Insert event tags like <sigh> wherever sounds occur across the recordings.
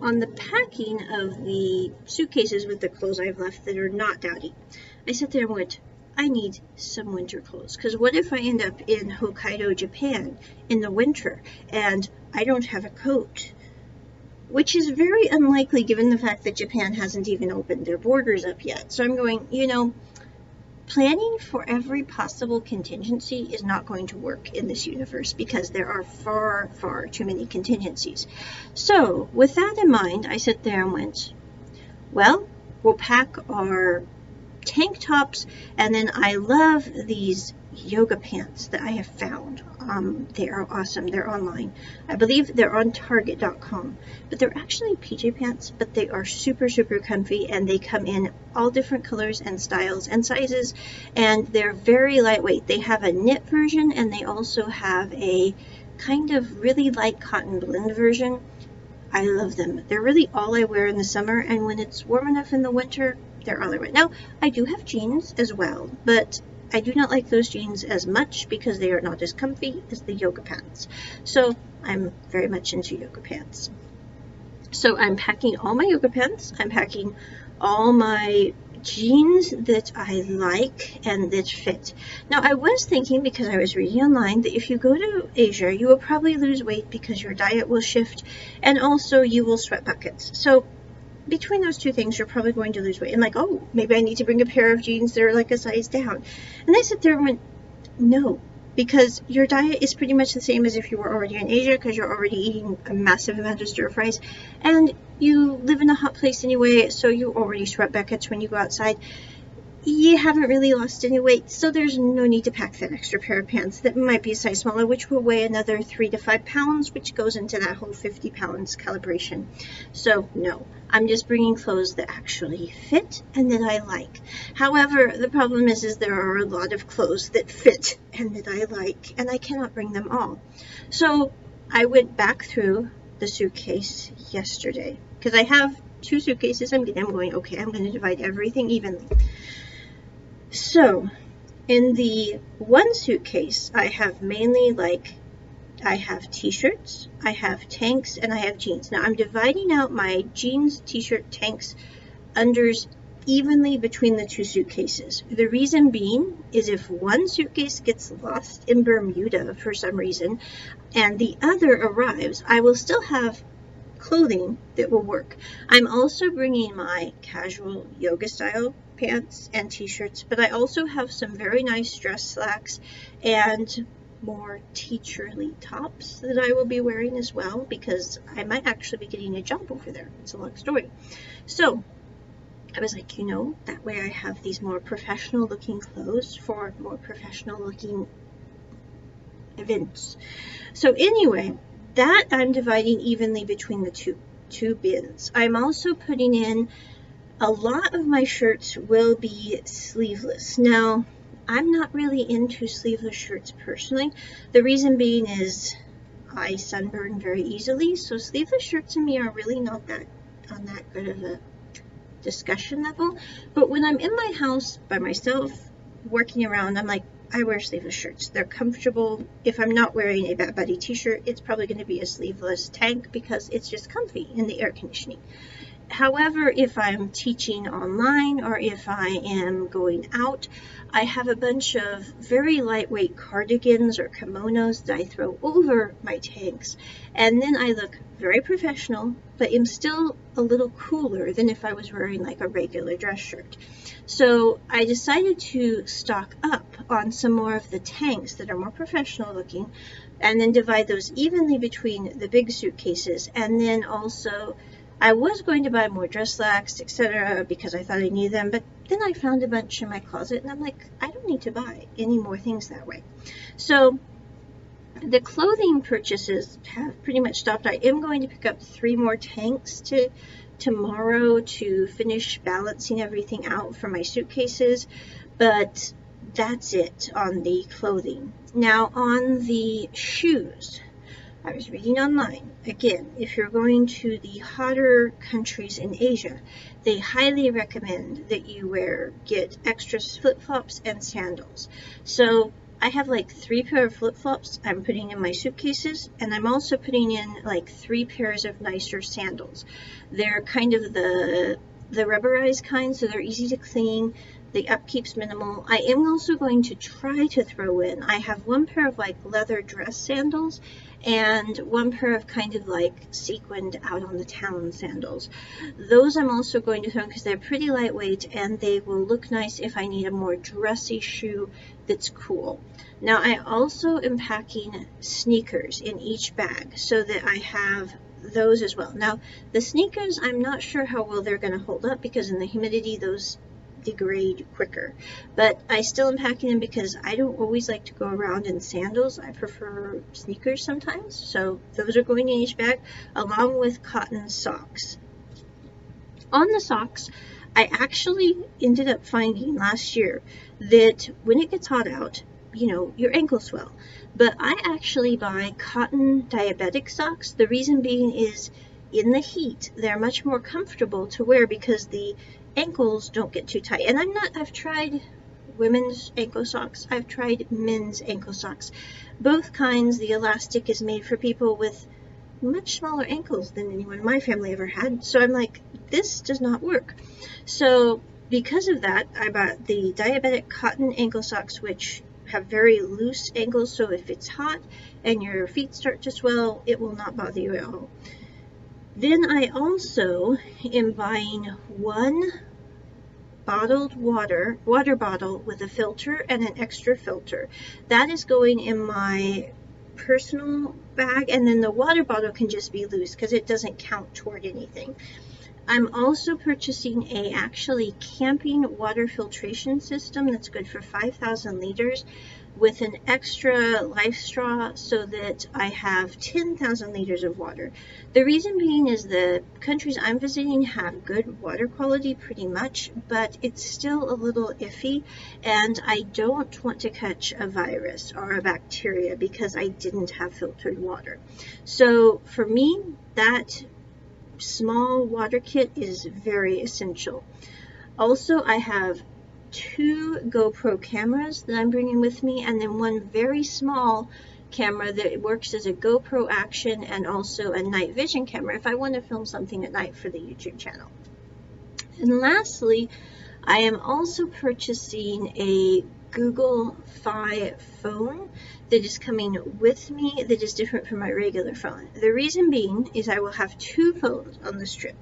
on the packing of the suitcases with the clothes I've left that are not dowdy, I sat there and went, I need some winter clothes. Because what if I end up in Hokkaido, Japan in the winter and I don't have a coat? Which is very unlikely given the fact that Japan hasn't even opened their borders up yet. So I'm going, you know, planning for every possible contingency is not going to work in this universe because there are far, far too many contingencies. So, with that in mind, I sat there and went, well, we'll pack our tank tops, and then I love these yoga pants that I have found. Um, they are awesome. They're online. I believe they're on Target.com, but they're actually PJ pants, but they are super, super comfy and they come in all different colors and styles and sizes, and they're very lightweight. They have a knit version and they also have a kind of really light cotton blend version. I love them. They're really all I wear in the summer, and when it's warm enough in the winter, they're all I wear. Now, I do have jeans as well, but I do not like those jeans as much because they are not as comfy as the yoga pants. So I'm very much into yoga pants. So I'm packing all my yoga pants. I'm packing all my jeans that I like and that fit. Now I was thinking because I was reading online that if you go to Asia you will probably lose weight because your diet will shift and also you will sweat buckets. So between those two things, you're probably going to lose weight. And like, oh, maybe I need to bring a pair of jeans that are like a size down. And I sit there and went, no, because your diet is pretty much the same as if you were already in Asia because you're already eating a massive amount of stir fries. And you live in a hot place anyway, so you already sweat buckets when you go outside you haven't really lost any weight, so there's no need to pack that extra pair of pants that might be a size smaller, which will weigh another three to five pounds, which goes into that whole 50 pounds calibration. So no, I'm just bringing clothes that actually fit and that I like. However, the problem is, is there are a lot of clothes that fit and that I like, and I cannot bring them all. So I went back through the suitcase yesterday because I have two suitcases. I'm, I'm going, okay, I'm going to divide everything evenly. So, in the one suitcase, I have mainly like, I have t-shirts, I have tanks, and I have jeans. Now, I'm dividing out my jeans, t-shirt, tanks, unders evenly between the two suitcases. The reason being is if one suitcase gets lost in Bermuda for some reason and the other arrives, I will still have clothing that will work. I'm also bringing my casual yoga style pants and t-shirts, but I also have some very nice dress slacks and more teacherly tops that I will be wearing as well because I might actually be getting a job over there. It's a long story. So I was like, you know, that way I have these more professional looking clothes for more professional looking events. So anyway, that I'm dividing evenly between the two two bins. I'm also putting in a lot of my shirts will be sleeveless. Now, I'm not really into sleeveless shirts personally. The reason being is I sunburn very easily, so sleeveless shirts to me are really not that on that good of a discussion level. But when I'm in my house by myself, working around, I'm like, I wear sleeveless shirts. They're comfortable. If I'm not wearing a Bad Buddy t-shirt, it's probably going to be a sleeveless tank because it's just comfy in the air conditioning. However, if I'm teaching online or if I am going out, I have a bunch of very lightweight cardigans or kimonos that I throw over my tanks. And then I look very professional, but am still a little cooler than if I was wearing like a regular dress shirt. So I decided to stock up on some more of the tanks that are more professional looking and then divide those evenly between the big suitcases and then also I was going to buy more dress slacks, etc., because I thought I needed them, but then I found a bunch in my closet, and I'm like, I don't need to buy any more things that way. So the clothing purchases have pretty much stopped. I am going to pick up three more tanks to tomorrow to finish balancing everything out for my suitcases, but that's it on the clothing. Now on the shoes, I was reading online. Again, if you're going to the hotter countries in Asia, they highly recommend that you wear, get extra flip-flops and sandals. So I have like three pair of flip-flops I'm putting in my suitcases and I'm also putting in like three pairs of nicer sandals. They're kind of the the rubberized kind so they're easy to clean. The upkeep's minimal. I am also going to try to throw in, I have one pair of like leather dress sandals and one pair of kind of like sequined out on the town sandals. Those I'm also going to throw in because they're pretty lightweight and they will look nice if I need a more dressy shoe that's cool. Now I also am packing sneakers in each bag so that I have those as well. Now the sneakers I'm not sure how well they're going to hold up because in the humidity those degrade quicker. But I still am packing them because I don't always like to go around in sandals. I prefer sneakers sometimes. So those are going in each bag along with cotton socks. On the socks, I actually ended up finding last year that when it gets hot out, you know, your ankles swell. But I actually buy cotton diabetic socks. The reason being is in the heat, they're much more comfortable to wear because the ankles don't get too tight. And I'm not, I've tried women's ankle socks. I've tried men's ankle socks. Both kinds, the elastic is made for people with much smaller ankles than anyone in my family ever had. So I'm like, this does not work. So because of that, I bought the diabetic cotton ankle socks, which have very loose ankles. So if it's hot and your feet start to swell, it will not bother you at all. Then I also am buying one bottled water, water bottle with a filter and an extra filter. That is going in my personal bag and then the water bottle can just be loose because it doesn't count toward anything. I'm also purchasing a actually camping water filtration system that's good for 5,000 liters with an extra LifeStraw so that I have 10,000 liters of water. The reason being is the countries I'm visiting have good water quality pretty much, but it's still a little iffy and I don't want to catch a virus or a bacteria because I didn't have filtered water. So for me, that small water kit is very essential. Also, I have two GoPro cameras that I'm bringing with me and then one very small camera that works as a GoPro action and also a night vision camera if I want to film something at night for the YouTube channel. And lastly, I am also purchasing a Google Fi phone that is coming with me that is different from my regular phone. The reason being is I will have two phones on this trip.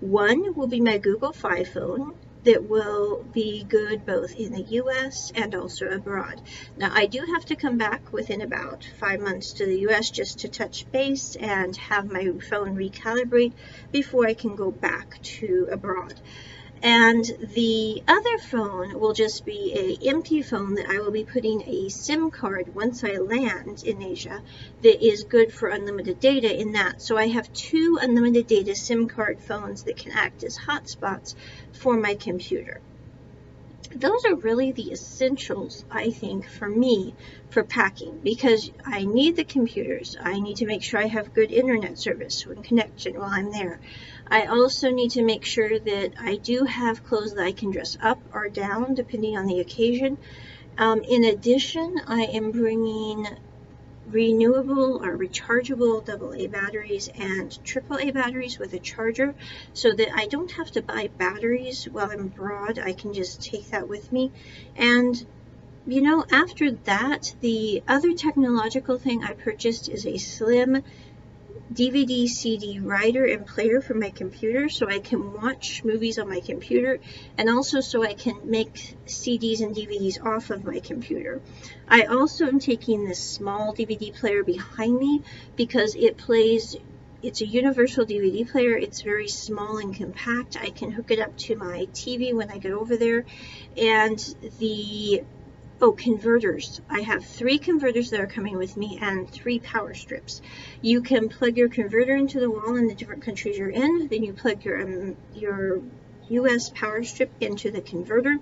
One will be my Google Fi phone that will be good both in the US and also abroad. Now, I do have to come back within about five months to the US just to touch base and have my phone recalibrate before I can go back to abroad. And the other phone will just be a empty phone that I will be putting a SIM card once I land in Asia that is good for unlimited data in that. So I have two unlimited data SIM card phones that can act as hotspots for my computer those are really the essentials, I think, for me for packing because I need the computers. I need to make sure I have good internet service and connection while I'm there. I also need to make sure that I do have clothes that I can dress up or down depending on the occasion. Um, in addition, I am bringing renewable or rechargeable AA batteries and AAA batteries with a charger so that I don't have to buy batteries while I'm abroad. I can just take that with me. And you know, after that, the other technological thing I purchased is a slim DVD CD writer and player for my computer so I can watch movies on my computer and also so I can make CDs and DVDs off of my computer. I also am taking this small DVD player behind me because it plays it's a universal DVD player. It's very small and compact. I can hook it up to my TV when I get over there. And the Oh, converters. I have three converters that are coming with me and three power strips. You can plug your converter into the wall in the different countries you're in. Then you plug your, um, your US power strip into the converter.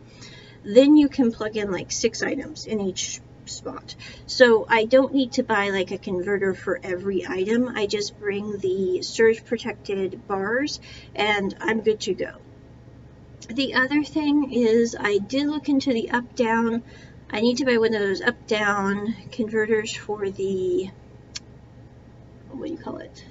Then you can plug in like six items in each spot. So I don't need to buy like a converter for every item. I just bring the surge protected bars and I'm good to go. The other thing is I did look into the up down I need to buy one of those up-down converters for the, what do you call it?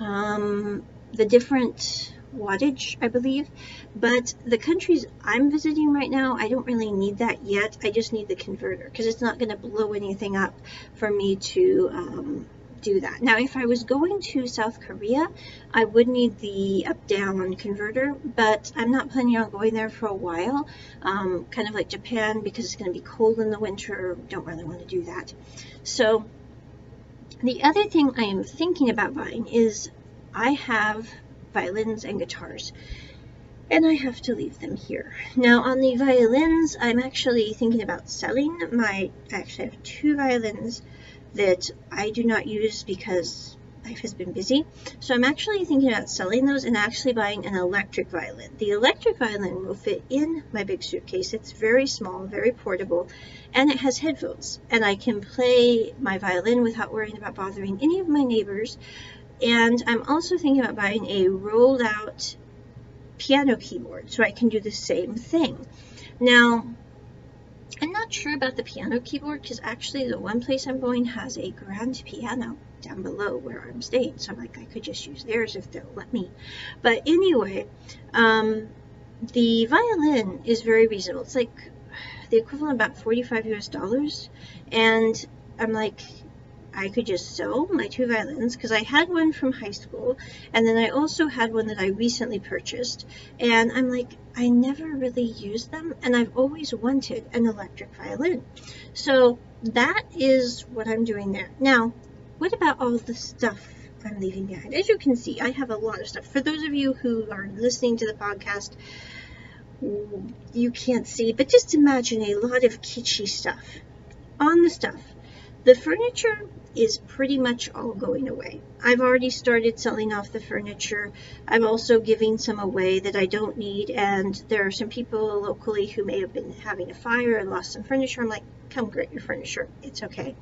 Um, the different wattage, I believe. But the countries I'm visiting right now, I don't really need that yet. I just need the converter because it's not going to blow anything up for me to um, do that. Now, if I was going to South Korea, I would need the up-down converter, but I'm not planning on going there for a while, um, kind of like Japan, because it's going to be cold in the winter. Don't really want to do that. So the other thing I am thinking about buying is I have violins and guitars and I have to leave them here. Now on the violins, I'm actually thinking about selling my, I actually have two violins that I do not use because life has been busy. So I'm actually thinking about selling those and actually buying an electric violin. The electric violin will fit in my big suitcase. It's very small, very portable, and it has headphones. And I can play my violin without worrying about bothering any of my neighbors. And I'm also thinking about buying a rolled out piano keyboard so I can do the same thing. Now, I'm not sure about the piano keyboard because actually the one place I'm going has a grand piano down below where I'm staying. So I'm like, I could just use theirs if they'll let me. But anyway, um, the violin is very reasonable. It's like the equivalent about 45 US dollars. And I'm like, I could just sew my two violins because I had one from high school and then I also had one that I recently purchased and I'm like I never really used them and I've always wanted an electric violin. So that is what I'm doing there. Now what about all the stuff I'm leaving behind? As you can see I have a lot of stuff. For those of you who are listening to the podcast you can't see but just imagine a lot of kitschy stuff. On the stuff the furniture is pretty much all going away. I've already started selling off the furniture. I'm also giving some away that I don't need and there are some people locally who may have been having a fire and lost some furniture. I'm like, come get your furniture. It's okay.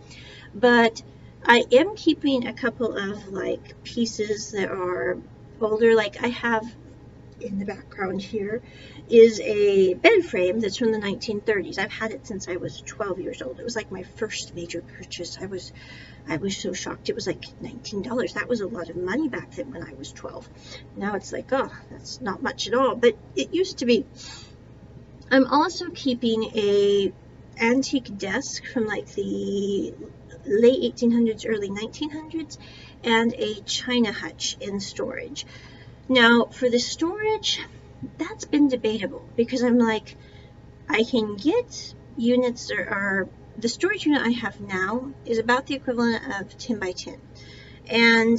But I am keeping a couple of like pieces that are older. Like I have in the background here is a bed frame that's from the 1930s. I've had it since I was 12 years old. It was like my first major purchase. I was I was so shocked. It was like $19. That was a lot of money back then when I was 12. Now it's like, oh, that's not much at all, but it used to be. I'm also keeping a antique desk from like the late 1800s, early 1900s, and a china hutch in storage. Now, for the storage, that's been debatable because I'm like, I can get units that are, the storage unit I have now is about the equivalent of 10 by 10. And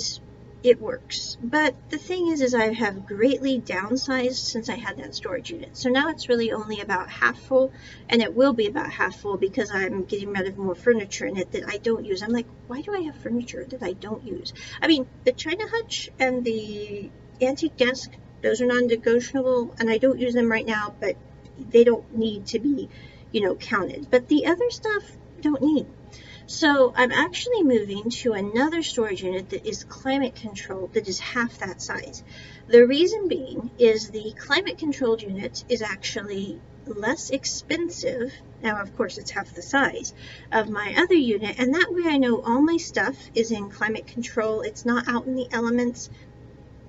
it works. But the thing is, is I have greatly downsized since I had that storage unit. So now it's really only about half full, and it will be about half full because I'm getting rid of more furniture in it that I don't use. I'm like, why do I have furniture that I don't use? I mean, the china hutch and the antique desk, those are non-negotiable, and I don't use them right now, but they don't need to be, you know, counted. But the other stuff don't need. So I'm actually moving to another storage unit that is climate controlled that is half that size. The reason being is the climate controlled unit is actually less expensive. Now, of course, it's half the size of my other unit, and that way I know all my stuff is in climate control. It's not out in the elements.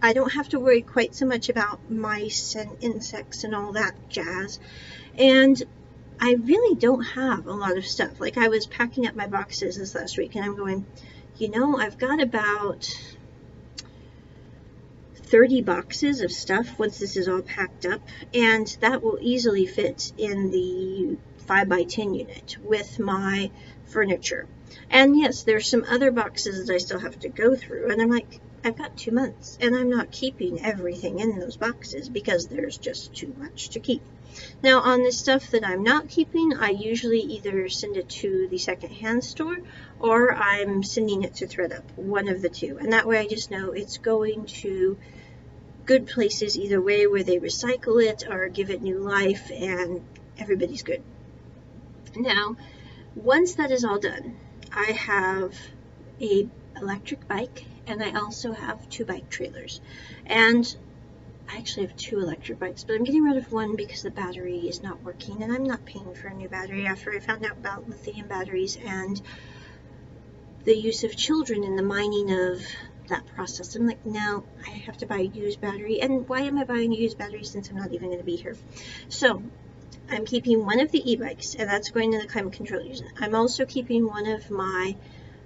I don't have to worry quite so much about mice and insects and all that jazz. And I really don't have a lot of stuff. Like I was packing up my boxes this last week and I'm going, you know, I've got about 30 boxes of stuff once this is all packed up and that will easily fit in the 5 by 10 unit with my furniture. And yes, there's some other boxes that I still have to go through and I'm like, I've got two months and I'm not keeping everything in those boxes because there's just too much to keep. Now on the stuff that I'm not keeping, I usually either send it to the secondhand store or I'm sending it to ThredUp, one of the two. And that way I just know it's going to good places either way where they recycle it or give it new life and everybody's good. Now, once that is all done, I have a electric bike and I also have two bike trailers. And I actually have two electric bikes, but I'm getting rid of one because the battery is not working, and I'm not paying for a new battery after I found out about lithium batteries and the use of children in the mining of that process. I'm like, now I have to buy a used battery. And why am I buying a used battery since I'm not even going to be here? So I'm keeping one of the e-bikes, and that's going to the climate control unit. I'm also keeping one of my,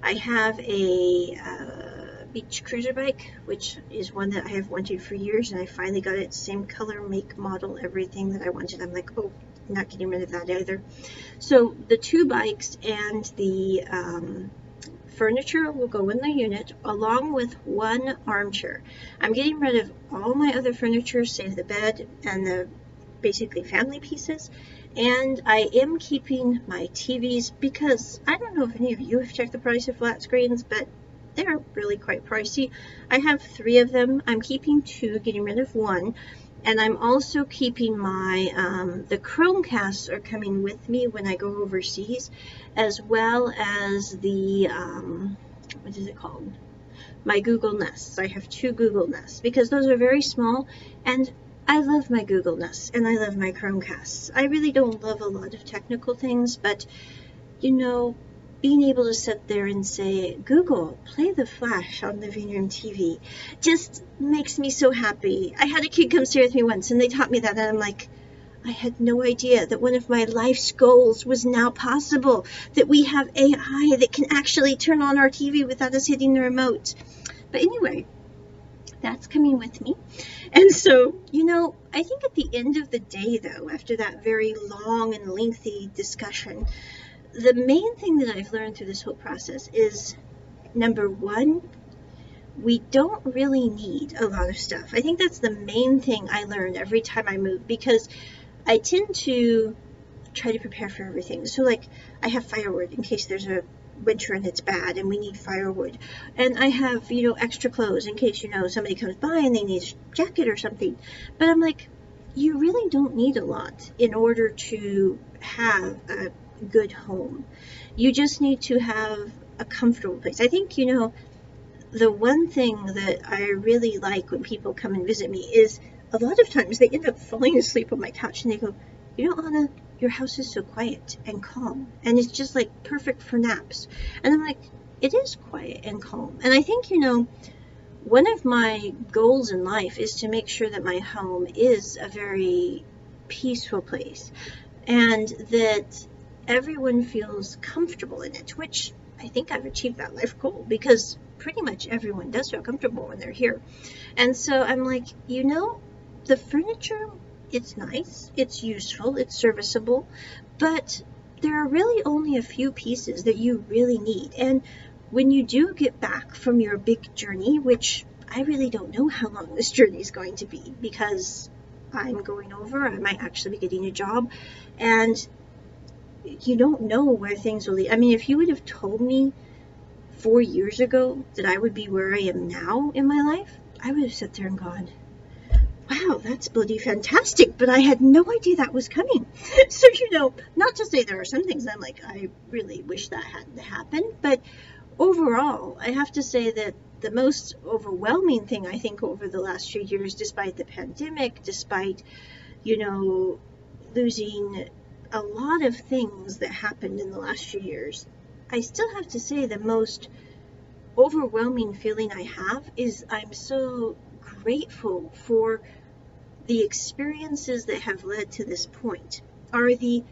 I have a uh, beach cruiser bike, which is one that I have wanted for years, and I finally got it, same color, make, model, everything that I wanted. I'm like, oh, not getting rid of that either. So the two bikes and the um, furniture will go in the unit along with one armchair. I'm getting rid of all my other furniture, save the bed and the basically family pieces. And I am keeping my TVs because I don't know if any of you have checked the price of flat screens, but they're really quite pricey. I have three of them. I'm keeping two, getting rid of one. And I'm also keeping my, um, the Chromecasts are coming with me when I go overseas, as well as the, um, what is it called? My Google Nests. I have two Google Nests because those are very small and I love my Google Nest and I love my Chromecasts. I really don't love a lot of technical things, but you know, being able to sit there and say, Google, play The Flash on the living room TV, just makes me so happy. I had a kid come stay with me once and they taught me that, and I'm like, I had no idea that one of my life's goals was now possible, that we have AI that can actually turn on our TV without us hitting the remote. But anyway, that's coming with me. And so, you know, I think at the end of the day, though, after that very long and lengthy discussion, the main thing that I've learned through this whole process is number one, we don't really need a lot of stuff. I think that's the main thing I learned every time I move because I tend to try to prepare for everything. So, like, I have firewood in case there's a winter and it's bad and we need firewood. And I have, you know, extra clothes in case, you know, somebody comes by and they need a jacket or something. But I'm like, you really don't need a lot in order to have a good home. You just need to have a comfortable place. I think, you know, the one thing that I really like when people come and visit me is a lot of times they end up falling asleep on my couch and they go, you know, Onna, your house is so quiet and calm and it's just like perfect for naps. And I'm like, it is quiet and calm. And I think, you know, one of my goals in life is to make sure that my home is a very peaceful place and that everyone feels comfortable in it, which I think I've achieved that life goal because pretty much everyone does feel comfortable when they're here. And so I'm like, you know, the furniture, it's nice, it's useful, it's serviceable, but there are really only a few pieces that you really need. And when you do get back from your big journey, which I really don't know how long this journey is going to be because I'm going over, I might actually be getting a job, and you don't know where things will lead. I mean, if you would have told me four years ago that I would be where I am now in my life, I would have sat there and gone, wow, that's bloody fantastic, but I had no idea that was coming. <laughs> so, you know, not to say there are some things I'm like, I really wish that hadn't happened, but overall, I have to say that the most overwhelming thing I think over the last few years, despite the pandemic, despite, you know, losing a lot of things that happened in the last few years, I still have to say the most overwhelming feeling I have is I'm so grateful for the experiences that have led to this point are the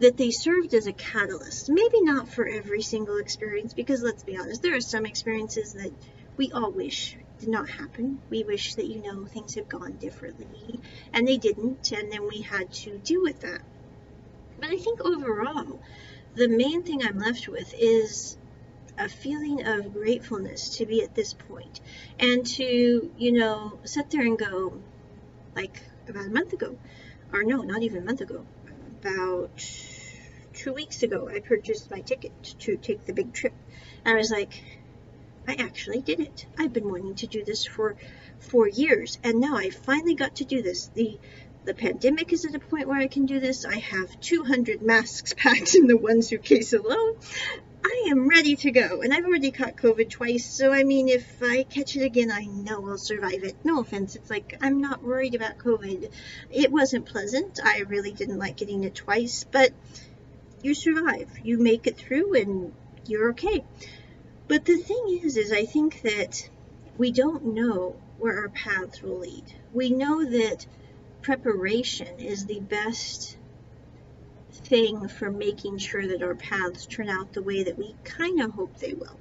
that they served as a catalyst. Maybe not for every single experience, because let's be honest, there are some experiences that we all wish did not happen. We wish that, you know, things had gone differently, and they didn't, and then we had to deal with that. But I think overall, the main thing I'm left with is a feeling of gratefulness to be at this point and to, you know, sit there and go, like about a month ago, or no, not even a month ago, about two weeks ago, I purchased my ticket to take the big trip. And I was like, I actually did it. I've been wanting to do this for four years, and now I finally got to do this. The the pandemic is at a point where I can do this. I have 200 masks <laughs> packed in the one suitcase alone. I am ready to go. And I've already caught COVID twice, so I mean, if I catch it again, I know I'll survive it. No offense, it's like I'm not worried about COVID. It wasn't pleasant. I really didn't like getting it twice, but you survive. You make it through and you're okay. But the thing is, is I think that we don't know where our paths will lead. We know that preparation is the best thing for making sure that our paths turn out the way that we kind of hope they will.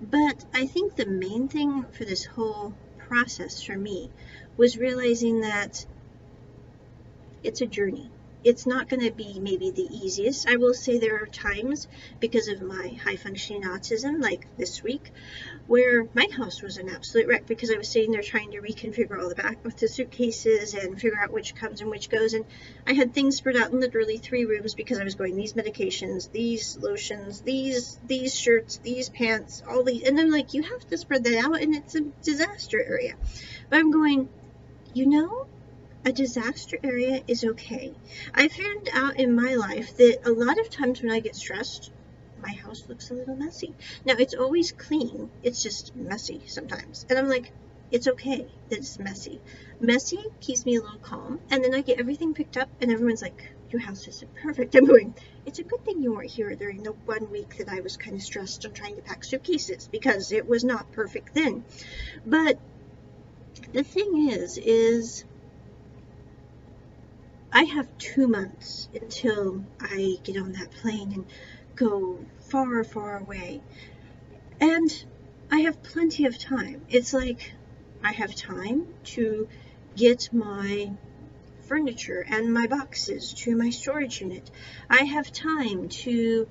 But I think the main thing for this whole process for me was realizing that it's a journey it's not going to be maybe the easiest. I will say there are times because of my high functioning autism, like this week, where my house was an absolute wreck because I was sitting there trying to reconfigure all the back of the suitcases and figure out which comes and which goes. And I had things spread out in literally three rooms because I was going these medications, these lotions, these these shirts, these pants, all these, and I'm like, you have to spread that out, and it's a disaster area. But I'm going, you know, a disaster area is okay. I found out in my life that a lot of times when I get stressed, my house looks a little messy. Now, it's always clean, it's just messy sometimes. And I'm like, it's okay that it's messy. Messy keeps me a little calm, and then I get everything picked up, and everyone's like, your house isn't perfect. I'm going, it's a good thing you weren't here during the one week that I was kind of stressed on trying to pack suitcases because it was not perfect then. But the thing is, is I have two months until I get on that plane and go far, far away. And I have plenty of time. It's like I have time to get my furniture and my boxes to my storage unit. I have time to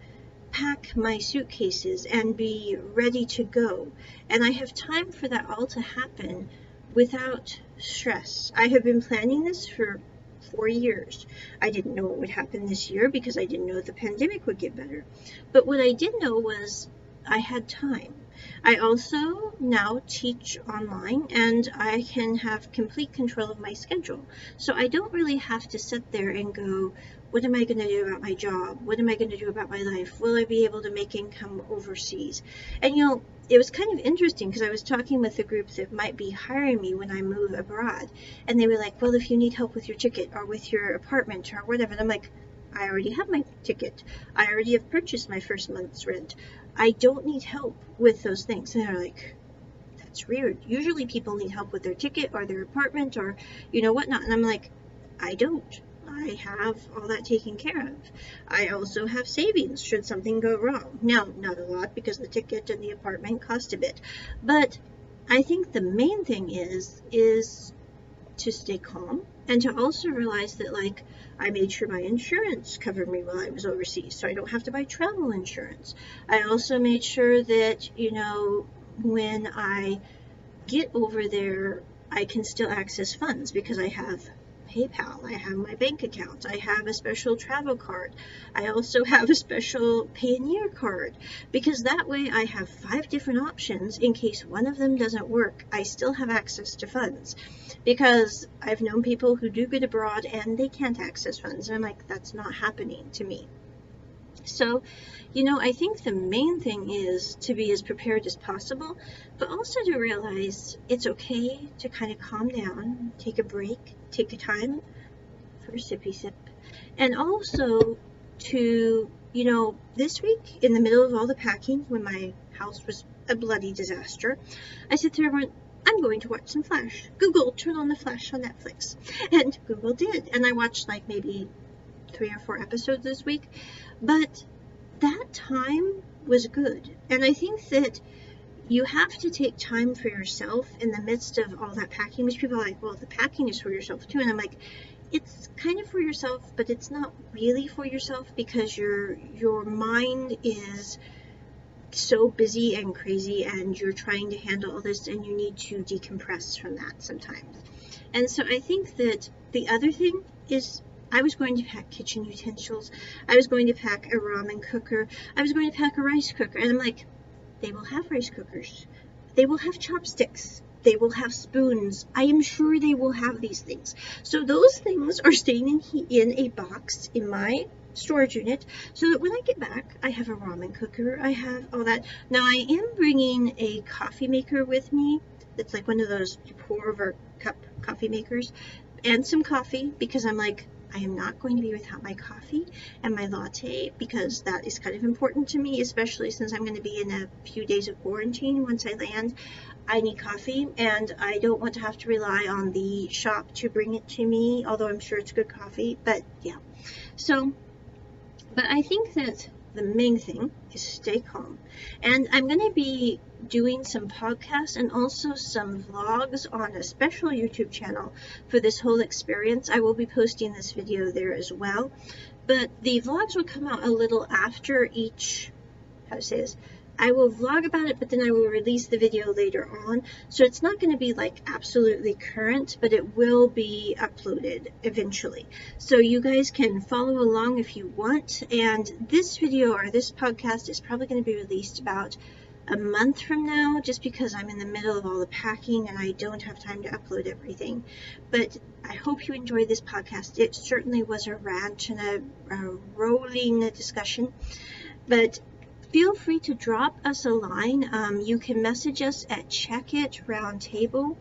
pack my suitcases and be ready to go. And I have time for that all to happen without stress. I have been planning this for four years. I didn't know what would happen this year because I didn't know the pandemic would get better. But what I did know was I had time. I also now teach online and I can have complete control of my schedule. So I don't really have to sit there and go, what am I going to do about my job? What am I going to do about my life? Will I be able to make income overseas? And you know, it was kind of interesting because I was talking with a group that might be hiring me when I move abroad. And they were like, well, if you need help with your ticket or with your apartment or whatever. And I'm like, I already have my ticket. I already have purchased my first month's rent. I don't need help with those things. And they're like, that's weird. Usually people need help with their ticket or their apartment or, you know, whatnot. And I'm like, I don't. I have all that taken care of. I also have savings should something go wrong. Now, not a lot because the ticket and the apartment cost a bit, but I think the main thing is is to stay calm and to also realize that like I made sure my insurance covered me while I was overseas so I don't have to buy travel insurance. I also made sure that, you know, when I get over there, I can still access funds because I have PayPal. I have my bank account. I have a special travel card. I also <laughs> have a special Payoneer card because that way I have five different options in case one of them doesn't work. I still have access to funds because I've known people who do good abroad and they can't access funds. And I'm like, that's not happening to me. So, you know, I think the main thing is to be as prepared as possible, but also to realize it's okay to kind of calm down, take a break, take a time for a sippy sip, and also to, you know, this week in the middle of all the packing when my house was a bloody disaster, I said to everyone, I'm going to watch some Flash. Google, turn on the Flash on Netflix. And Google did. And I watched like maybe three or four episodes this week. But that time was good. And I think that you have to take time for yourself in the midst of all that packing, which people are like, well, the packing is for yourself too. And I'm like, it's kind of for yourself, but it's not really for yourself because your your mind is so busy and crazy and you're trying to handle all this and you need to decompress from that sometimes. And so I think that the other thing is I was going to pack kitchen utensils. I was going to pack a ramen cooker. I was going to pack a rice cooker. And I'm like, they will have rice cookers. They will have chopsticks. They will have spoons. I am sure they will have these things. So those things are staying in, in a box in my storage unit so that when I get back, I have a ramen cooker, I have all that. Now, I am bringing a coffee maker with me. It's like one of those pour over cup coffee makers and some coffee because I'm like, I am not going to be without my coffee and my latte because that is kind of important to me, especially since I'm going to be in a few days of quarantine once I land. I need coffee and I don't want to have to rely on the shop to bring it to me, although I'm sure it's good coffee. But yeah, so, but I think that the main thing is stay calm. And I'm going to be doing some podcasts and also some vlogs on a special YouTube channel for this whole experience. I will be posting this video there as well. But the vlogs will come out a little after each, how to say this, I will vlog about it, but then I will release the video later on. So it's not going to be like absolutely current, but it will be uploaded eventually. So you guys can follow along if you want. And this video or this podcast is probably going to be released about a month from now just because I'm in the middle of all the packing and I don't have time to upload everything. But I hope you enjoyed this podcast. It certainly was a rant and a, a rolling discussion. But feel free to drop us a line. Um, you can message us at Check It Roundtable